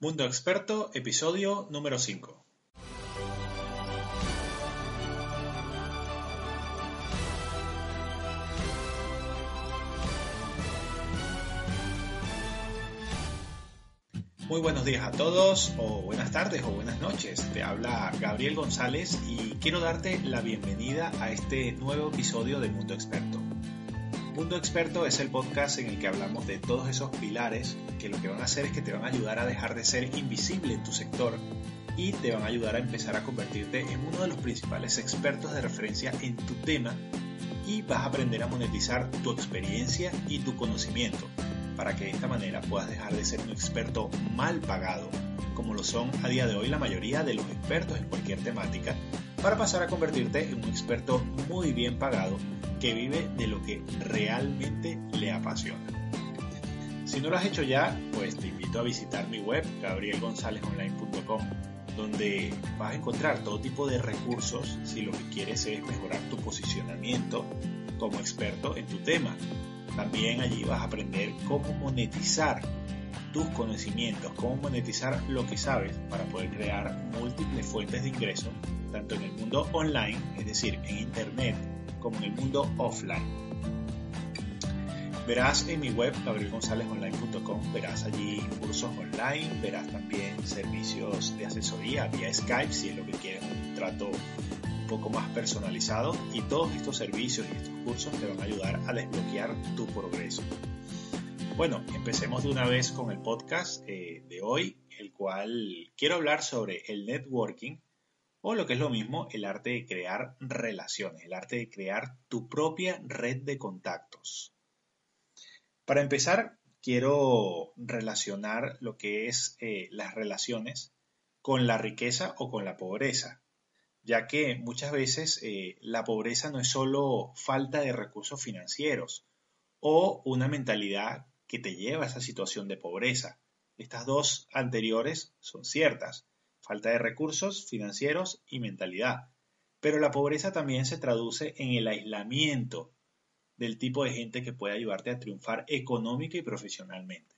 Mundo Experto, episodio número 5. Muy buenos días a todos, o buenas tardes o buenas noches. Te habla Gabriel González y quiero darte la bienvenida a este nuevo episodio de Mundo Experto. Mundo Experto es el podcast en el que hablamos de todos esos pilares que lo que van a hacer es que te van a ayudar a dejar de ser invisible en tu sector y te van a ayudar a empezar a convertirte en uno de los principales expertos de referencia en tu tema y vas a aprender a monetizar tu experiencia y tu conocimiento para que de esta manera puedas dejar de ser un experto mal pagado, como lo son a día de hoy la mayoría de los expertos en cualquier temática, para pasar a convertirte en un experto muy bien pagado que vive de lo que realmente le apasiona. Si no lo has hecho ya, pues te invito a visitar mi web, gabrielgonzalezonline.com, donde vas a encontrar todo tipo de recursos si lo que quieres es mejorar tu posicionamiento como experto en tu tema. También allí vas a aprender cómo monetizar tus conocimientos, cómo monetizar lo que sabes para poder crear múltiples fuentes de ingreso, tanto en el mundo online, es decir, en Internet, como en el mundo offline. Verás en mi web gabrielgonzalezonline.com, verás allí cursos online, verás también servicios de asesoría vía Skype si es lo que quieres, un trato un poco más personalizado y todos estos servicios y estos cursos te van a ayudar a desbloquear tu progreso. Bueno, empecemos de una vez con el podcast eh, de hoy, el cual quiero hablar sobre el networking o lo que es lo mismo, el arte de crear relaciones, el arte de crear tu propia red de contactos. Para empezar, quiero relacionar lo que es eh, las relaciones con la riqueza o con la pobreza, ya que muchas veces eh, la pobreza no es solo falta de recursos financieros o una mentalidad que te lleva a esa situación de pobreza. Estas dos anteriores son ciertas, falta de recursos financieros y mentalidad. Pero la pobreza también se traduce en el aislamiento del tipo de gente que puede ayudarte a triunfar económica y profesionalmente.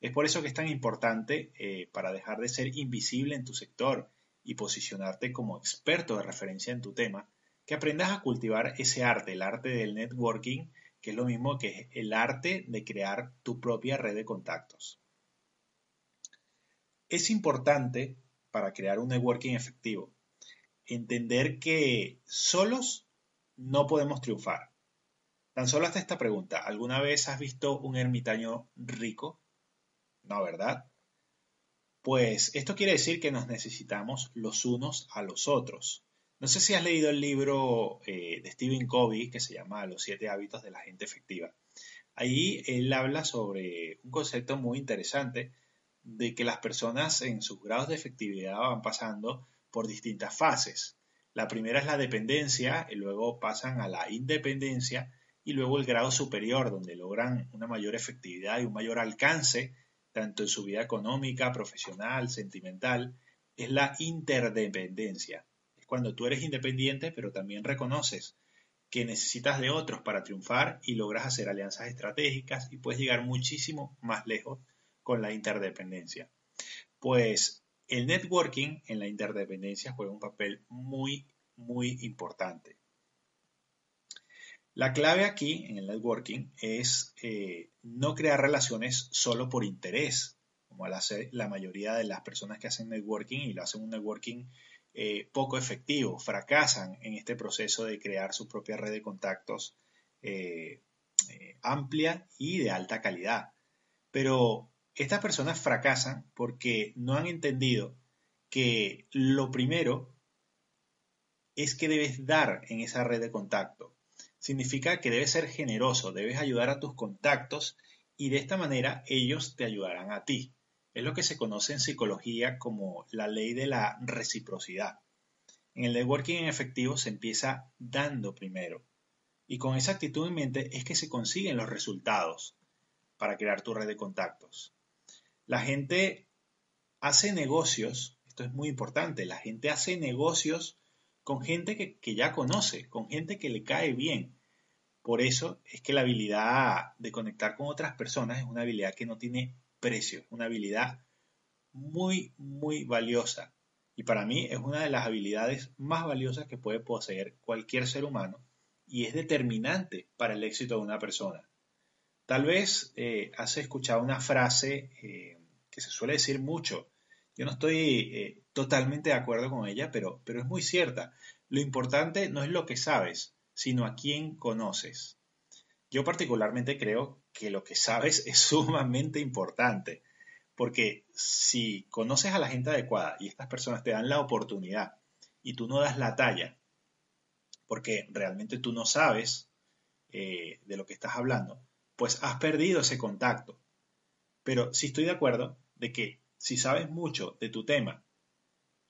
Es por eso que es tan importante eh, para dejar de ser invisible en tu sector y posicionarte como experto de referencia en tu tema, que aprendas a cultivar ese arte, el arte del networking, que es lo mismo que el arte de crear tu propia red de contactos. Es importante para crear un networking efectivo. Entender que solos no podemos triunfar. Tan solo hasta esta pregunta, ¿alguna vez has visto un ermitaño rico? No, ¿verdad? Pues esto quiere decir que nos necesitamos los unos a los otros. No sé si has leído el libro eh, de Stephen Covey que se llama Los siete hábitos de la gente efectiva. Ahí él habla sobre un concepto muy interesante de que las personas en sus grados de efectividad van pasando por distintas fases. La primera es la dependencia, y luego pasan a la independencia y luego el grado superior, donde logran una mayor efectividad y un mayor alcance, tanto en su vida económica, profesional, sentimental, es la interdependencia. Es cuando tú eres independiente, pero también reconoces que necesitas de otros para triunfar y logras hacer alianzas estratégicas y puedes llegar muchísimo más lejos con la interdependencia? Pues el networking en la interdependencia juega un papel muy, muy importante. La clave aquí en el networking es eh, no crear relaciones solo por interés, como hace la mayoría de las personas que hacen networking y lo hacen un networking eh, poco efectivo, fracasan en este proceso de crear su propia red de contactos eh, amplia y de alta calidad. Pero estas personas fracasan porque no han entendido que lo primero es que debes dar en esa red de contacto. Significa que debes ser generoso, debes ayudar a tus contactos y de esta manera ellos te ayudarán a ti. Es lo que se conoce en psicología como la ley de la reciprocidad. En el networking en efectivo se empieza dando primero. Y con esa actitud en mente es que se consiguen los resultados para crear tu red de contactos. La gente hace negocios, esto es muy importante, la gente hace negocios con gente que, ya conoce, con gente que le cae bien. Por eso es que la habilidad de conectar con otras personas es una habilidad que no tiene precio, una habilidad muy, muy valiosa. Y para mí es una de las habilidades más valiosas que puede poseer cualquier ser humano y es determinante para el éxito de una persona. Tal vez eh, has escuchado una frase eh, que se suele decir mucho. Yo no estoy eh, totalmente de acuerdo con ella, pero, pero es muy cierta. Lo importante no es lo que sabes, sino a quién conoces. Yo particularmente creo que lo que sabes es sumamente importante, porque si conoces a la gente adecuada y estas personas te dan la oportunidad y tú no das la talla, porque realmente tú no sabes eh, de lo que estás hablando, pues has perdido ese contacto. Pero si estoy de acuerdo de que si sabes mucho de tu tema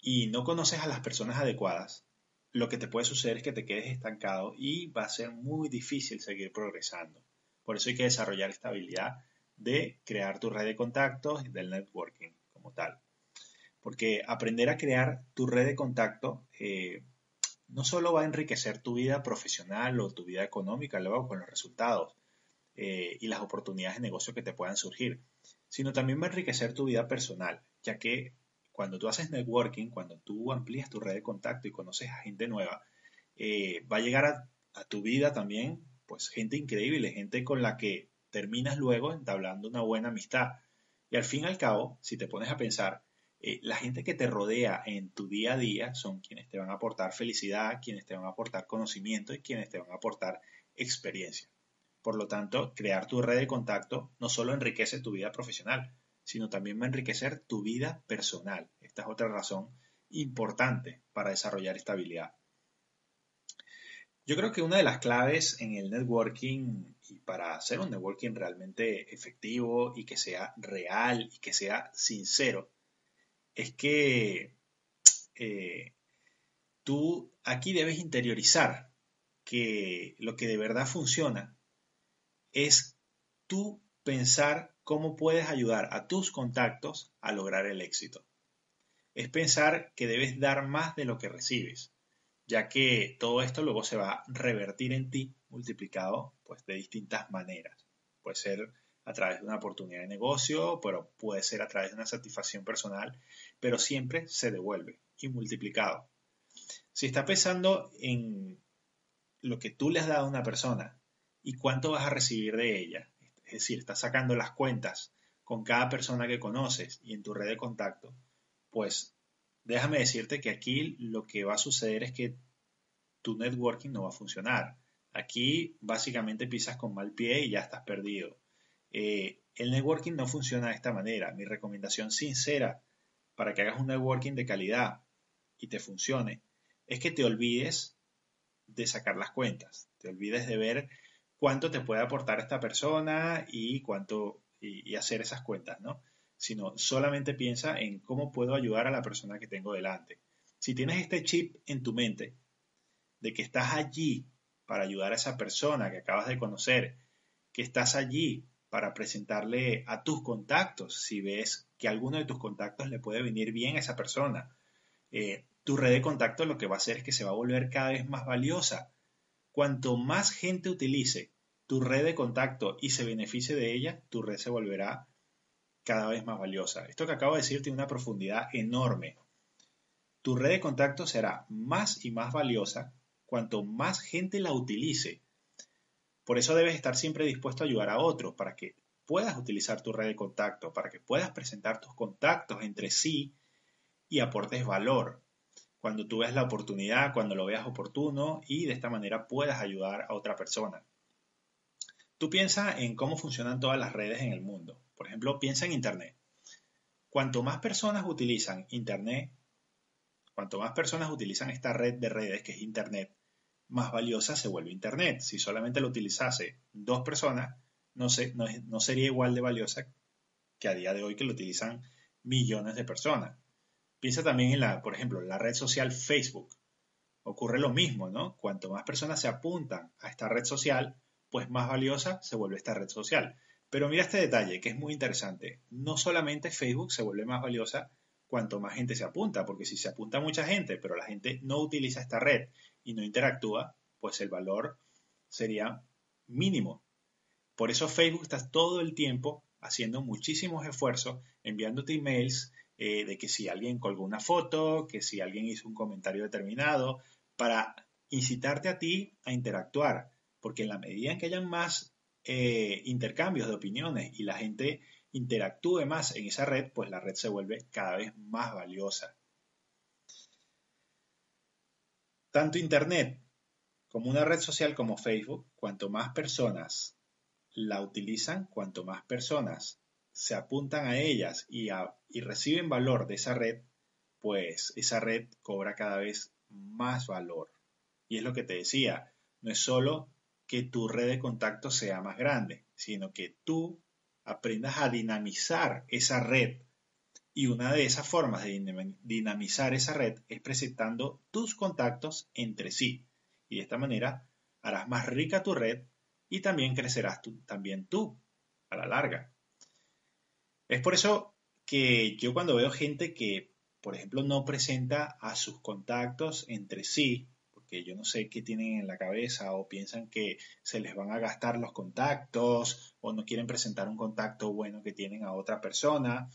y no conoces a las personas adecuadas, lo que te puede suceder es que te quedes estancado y va a ser muy difícil seguir progresando. Por eso hay que desarrollar esta habilidad de crear tu red de contactos y del networking como tal. Porque aprender a crear tu red de contacto eh, no solo va a enriquecer tu vida profesional o tu vida económica luego con los resultados eh, y las oportunidades de negocio que te puedan surgir, sino también va a enriquecer tu vida personal, ya que cuando tú haces networking, cuando tú amplías tu red de contacto y conoces a gente nueva, eh, va a llegar a, tu vida también, pues gente increíble, gente con la que terminas luego entablando una buena amistad. Y al fin y al cabo, si te pones a pensar, eh, la gente que te rodea en tu día a día son quienes te van a aportar felicidad, quienes te van a aportar conocimiento y quienes te van a aportar experiencia. Por lo tanto, crear tu red de contacto no solo enriquece tu vida profesional, sino también va a enriquecer tu vida personal. Esta es otra razón importante para desarrollar esta habilidad. Yo creo que una de las claves en el networking y para hacer un networking realmente efectivo y que sea real y que sea sincero es que eh, tú aquí debes interiorizar que lo que de verdad funciona es tú pensar cómo puedes ayudar a tus contactos a lograr el éxito. Es pensar que debes dar más de lo que recibes, ya que todo esto luego se va a revertir en ti multiplicado pues de distintas maneras. Puede ser a través de una oportunidad de negocio, pero puede ser a través de una satisfacción personal, pero siempre se devuelve y multiplicado. Si está pensando en lo que tú le has dado a una persona y cuánto vas a recibir de ella, es decir, estás sacando las cuentas con cada persona que conoces y en tu red de contacto, pues déjame decirte que aquí lo que va a suceder es que tu networking no va a funcionar. Aquí básicamente pisas con mal pie y ya estás perdido. Eh, el networking no funciona de esta manera. Mi recomendación sincera para que hagas un networking de calidad y te funcione es que te olvides de sacar las cuentas, te olvides de ver cuánto te puede aportar esta persona y cuánto y, hacer esas cuentas, ¿no? Sino solamente piensa en cómo puedo ayudar a la persona que tengo delante. Si tienes este chip en tu mente de que estás allí para ayudar a esa persona que acabas de conocer, que estás allí para presentarle a tus contactos, si ves que alguno de tus contactos le puede venir bien a esa persona. Eh, tu red de contactos lo que va a hacer es que se va a volver cada vez más valiosa. Cuanto más gente utilice tu red de contacto y se beneficie de ella, tu red se volverá cada vez más valiosa. Esto que acabo de decir tiene una profundidad enorme. Tu red de contacto será más y más valiosa cuanto más gente la utilice. Por eso debes estar siempre dispuesto a ayudar a otros para que puedas utilizar tu red de contacto, para que puedas presentar tus contactos entre sí y aportes valor. Cuando tú veas la oportunidad, cuando lo veas oportuno y de esta manera puedas ayudar a otra persona. Tú piensa en cómo funcionan todas las redes en el mundo. Por ejemplo, piensa en Internet. Cuanto más personas utilizan Internet, cuanto más personas utilizan esta red de redes que es Internet, más valiosa se vuelve Internet. Si solamente lo utilizase dos personas, no, no, sería igual de valiosa que a día de hoy que lo utilizan millones de personas. Piensa también en la, por ejemplo, la red social Facebook. Ocurre lo mismo, ¿no? Cuanto más personas se apuntan a esta red social, pues más valiosa se vuelve esta red social. Pero mira este detalle que es muy interesante. No solamente Facebook se vuelve más valiosa cuanto más gente se apunta, porque si se apunta mucha gente, pero la gente no utiliza esta red y no interactúa, pues el valor sería mínimo. Por eso Facebook está todo el tiempo haciendo muchísimos esfuerzos, enviándote emails, eh, de que si alguien colgó una foto, que si alguien hizo un comentario determinado, para incitarte a ti a interactuar, porque en la medida en que hayan más eh, intercambios de opiniones y la gente interactúe más en esa red, pues la red se vuelve cada vez más valiosa. Tanto Internet como una red social como Facebook, cuanto más personas la utilizan, cuanto más personas se apuntan a ellas y, y reciben valor de esa red, pues esa red cobra cada vez más valor. Y es lo que te decía, no es solo que tu red de contactos sea más grande, sino que tú aprendas a dinamizar esa red. Y una de esas formas de dinamizar esa red es presentando tus contactos entre sí. Y de esta manera harás más rica tu red y también crecerás tú, también tú a la larga. Es por eso que yo cuando veo gente que, por ejemplo, no presenta a sus contactos entre sí, porque yo no sé qué tienen en la cabeza o piensan que se les van a gastar los contactos o no quieren presentar un contacto bueno que tienen a otra persona.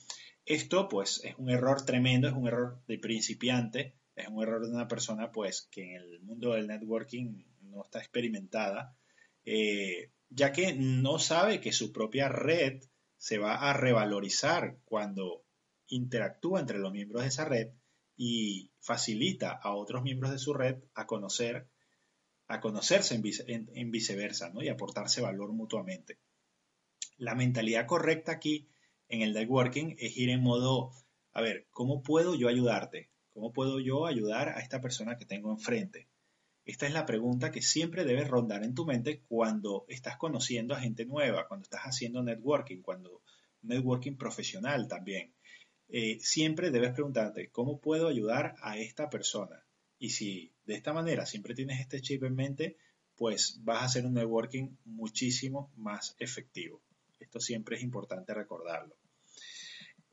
Esto pues es un error tremendo, es un error de principiante, es un error de una persona pues que en el mundo del networking no está experimentada, eh, ya que no sabe que su propia red se va a revalorizar cuando interactúa entre los miembros de esa red y facilita a otros miembros de su red a conocer, a conocerse en, viceversa, ¿no? Y aportarse valor mutuamente. La mentalidad correcta aquí en el networking es ir en modo, a ver, ¿cómo puedo yo ayudarte? ¿Cómo puedo yo ayudar a esta persona que tengo enfrente? Esta es la pregunta que siempre debes rondar en tu mente cuando estás conociendo a gente nueva, cuando estás haciendo networking, cuando networking profesional también. Eh, siempre debes preguntarte, ¿cómo puedo ayudar a esta persona? Y si de esta manera siempre tienes este chip en mente, pues vas a hacer un networking muchísimo más efectivo. Esto siempre es importante recordarlo.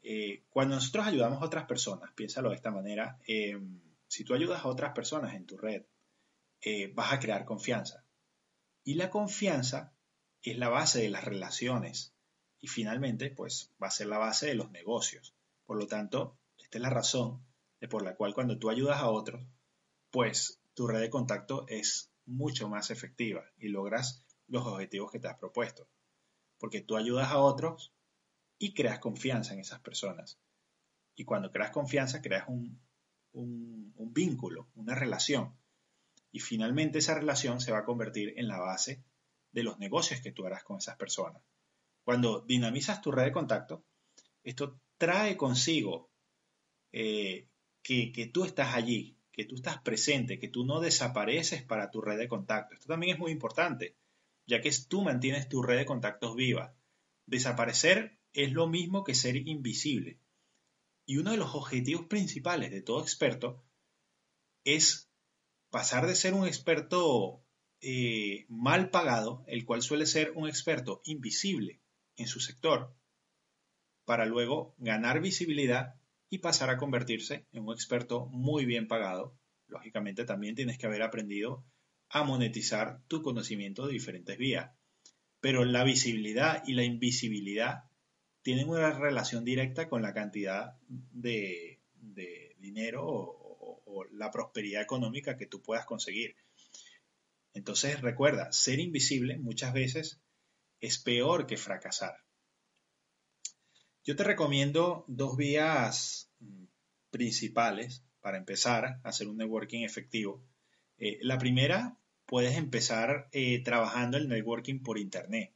Eh, cuando nosotros ayudamos a otras personas, piénsalo de esta manera, eh, si tú ayudas a otras personas en tu red, vas a crear confianza. Y la confianza es la base de las relaciones y finalmente, pues va a ser la base de los negocios. Por lo tanto, esta es la razón de por la cual cuando tú ayudas a otros, pues tu red de contacto es mucho más efectiva y logras los objetivos que te has propuesto. Porque tú ayudas a otros y creas confianza en esas personas. Y cuando creas confianza, creas un, un, un vínculo, una relación. Y finalmente esa relación se va a convertir en la base de los negocios que tú harás con esas personas. Cuando dinamizas tu red de contacto, esto trae consigo eh, que, tú estás allí, que tú estás presente, que tú no desapareces para tu red de contactos. Esto también es muy importante, ya que tú mantienes tu red de contactos viva. Desaparecer es lo mismo que ser invisible. Y uno de los objetivos principales de todo experto es pasar de ser un experto eh, mal pagado, el cual suele ser un experto invisible en su sector, para luego ganar visibilidad y pasar a convertirse en un experto muy bien pagado. Lógicamente también tienes que haber aprendido a monetizar tu conocimiento de diferentes vías. Pero la visibilidad y la invisibilidad tienen una relación directa con la cantidad de, dinero o, la prosperidad económica que tú puedas conseguir. Entonces recuerda, ser invisible muchas veces es peor que fracasar. Yo te recomiendo dos vías mm, principales para empezar a hacer un networking efectivo. Eh, la primera, puedes empezar eh, trabajando el networking por Internet.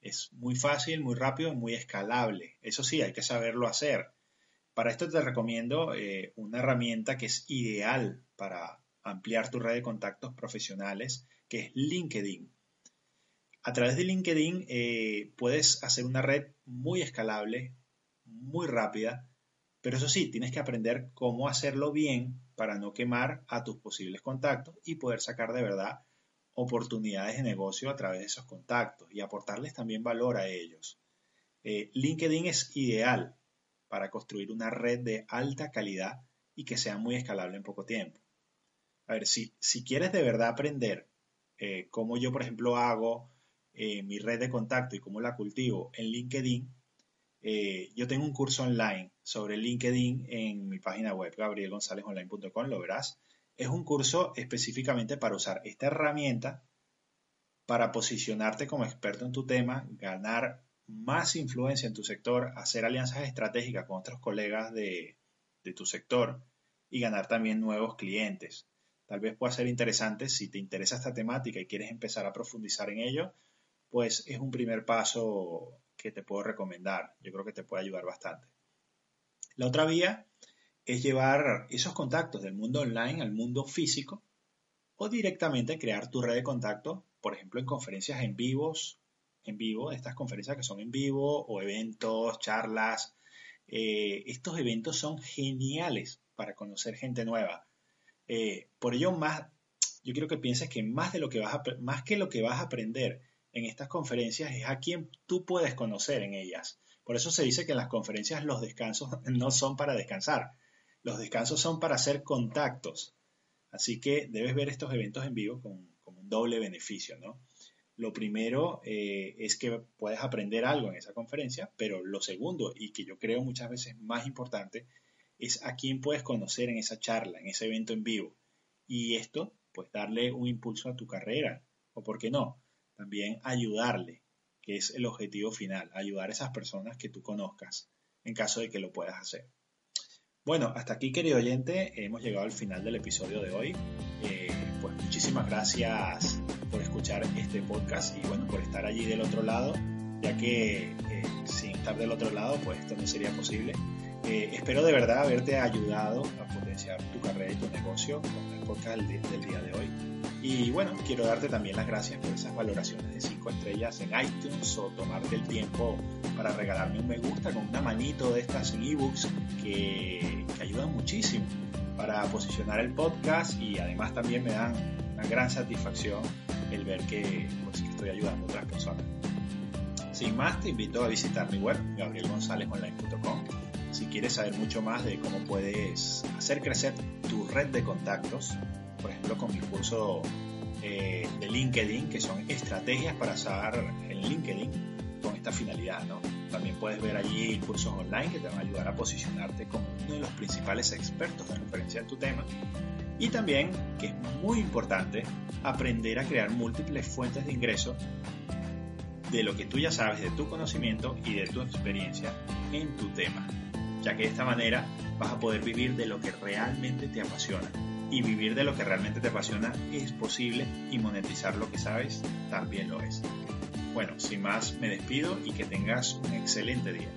Es muy fácil, muy rápido, muy escalable. Eso sí, hay que saberlo hacer. Para esto te recomiendo eh, una herramienta que es ideal para ampliar tu red de contactos profesionales, que es LinkedIn. A través de LinkedIn eh, puedes hacer una red muy escalable, muy rápida, pero eso sí, tienes que aprender cómo hacerlo bien para no quemar a tus posibles contactos y poder sacar de verdad oportunidades de negocio a través de esos contactos y aportarles también valor a ellos. Eh, LinkedIn es ideal para construir una red de alta calidad y que sea muy escalable en poco tiempo. A ver, si, quieres de verdad aprender eh, cómo yo, por ejemplo, hago eh, mi red de contacto y cómo la cultivo en LinkedIn, eh, yo tengo un curso online sobre LinkedIn en mi página web gabrielgonzalezonline.com, lo verás. Es un curso específicamente para usar esta herramienta para posicionarte como experto en tu tema, ganar más influencia en tu sector, hacer alianzas estratégicas con otros colegas de, de tu sector y ganar también nuevos clientes. Tal vez pueda ser interesante si te interesa esta temática y quieres empezar a profundizar en ello, pues es un primer paso que te puedo recomendar. Yo creo que te puede ayudar bastante. La otra vía es llevar esos contactos del mundo online al mundo físico o directamente crear tu red de contactos, por ejemplo, en conferencias en vivos, en vivo, estas conferencias que son en vivo o eventos, charlas. Eh, estos eventos son geniales para conocer gente nueva. Eh, por ello, más, yo quiero que pienses que más, de lo que vas a, más que lo que vas a aprender en estas conferencias es a quien tú puedes conocer en ellas. Por eso se dice que en las conferencias los descansos no son para descansar, los descansos son para hacer contactos. Así que debes ver estos eventos en vivo con, un doble beneficio, ¿no? Lo primero eh, es que puedes aprender algo en esa conferencia, pero lo segundo, y que yo creo muchas veces más importante, es a quién puedes conocer en esa charla, en ese evento en vivo. Y esto, pues darle un impulso a tu carrera, o por qué no, también ayudarle, que es el objetivo final, ayudar a esas personas que tú conozcas, en caso de que lo puedas hacer. Bueno, hasta aquí querido oyente, hemos llegado al final del episodio de hoy. Eh, pues muchísimas gracias por escuchar este podcast y bueno, por estar allí del otro lado, ya que eh, sin estar del otro lado, pues esto no sería posible. Eh, espero de verdad haberte ayudado a potenciar tu carrera y tu negocio con el podcast del, día de hoy. Y bueno, quiero darte también las gracias por esas valoraciones de 5 estrellas en iTunes o tomarte el tiempo para regalarme un me gusta con una manito de estas en ebooks que, que ayudan muchísimo para posicionar el podcast y además también me dan una gran satisfacción el ver que, pues, que estoy ayudando a otras personas. Sin más, te invito a visitar mi web, gabrielgonzalezonline.com si quieres saber mucho más de cómo puedes hacer crecer tu red de contactos, por ejemplo con mi curso eh, de LinkedIn, que son estrategias para usar en LinkedIn con esta finalidad. También puedes ver allí cursos online que te van a ayudar a posicionarte como uno de los principales expertos de referencia en tu tema. Y también, que es muy importante, aprender a crear múltiples fuentes de ingreso de lo que tú ya sabes, de tu conocimiento y de tu experiencia en tu tema ya que de esta manera vas a poder vivir de lo que realmente te apasiona. Y vivir de lo que realmente te apasiona es posible y monetizar lo que sabes también lo es. Bueno, sin más me despido y que tengas un excelente día.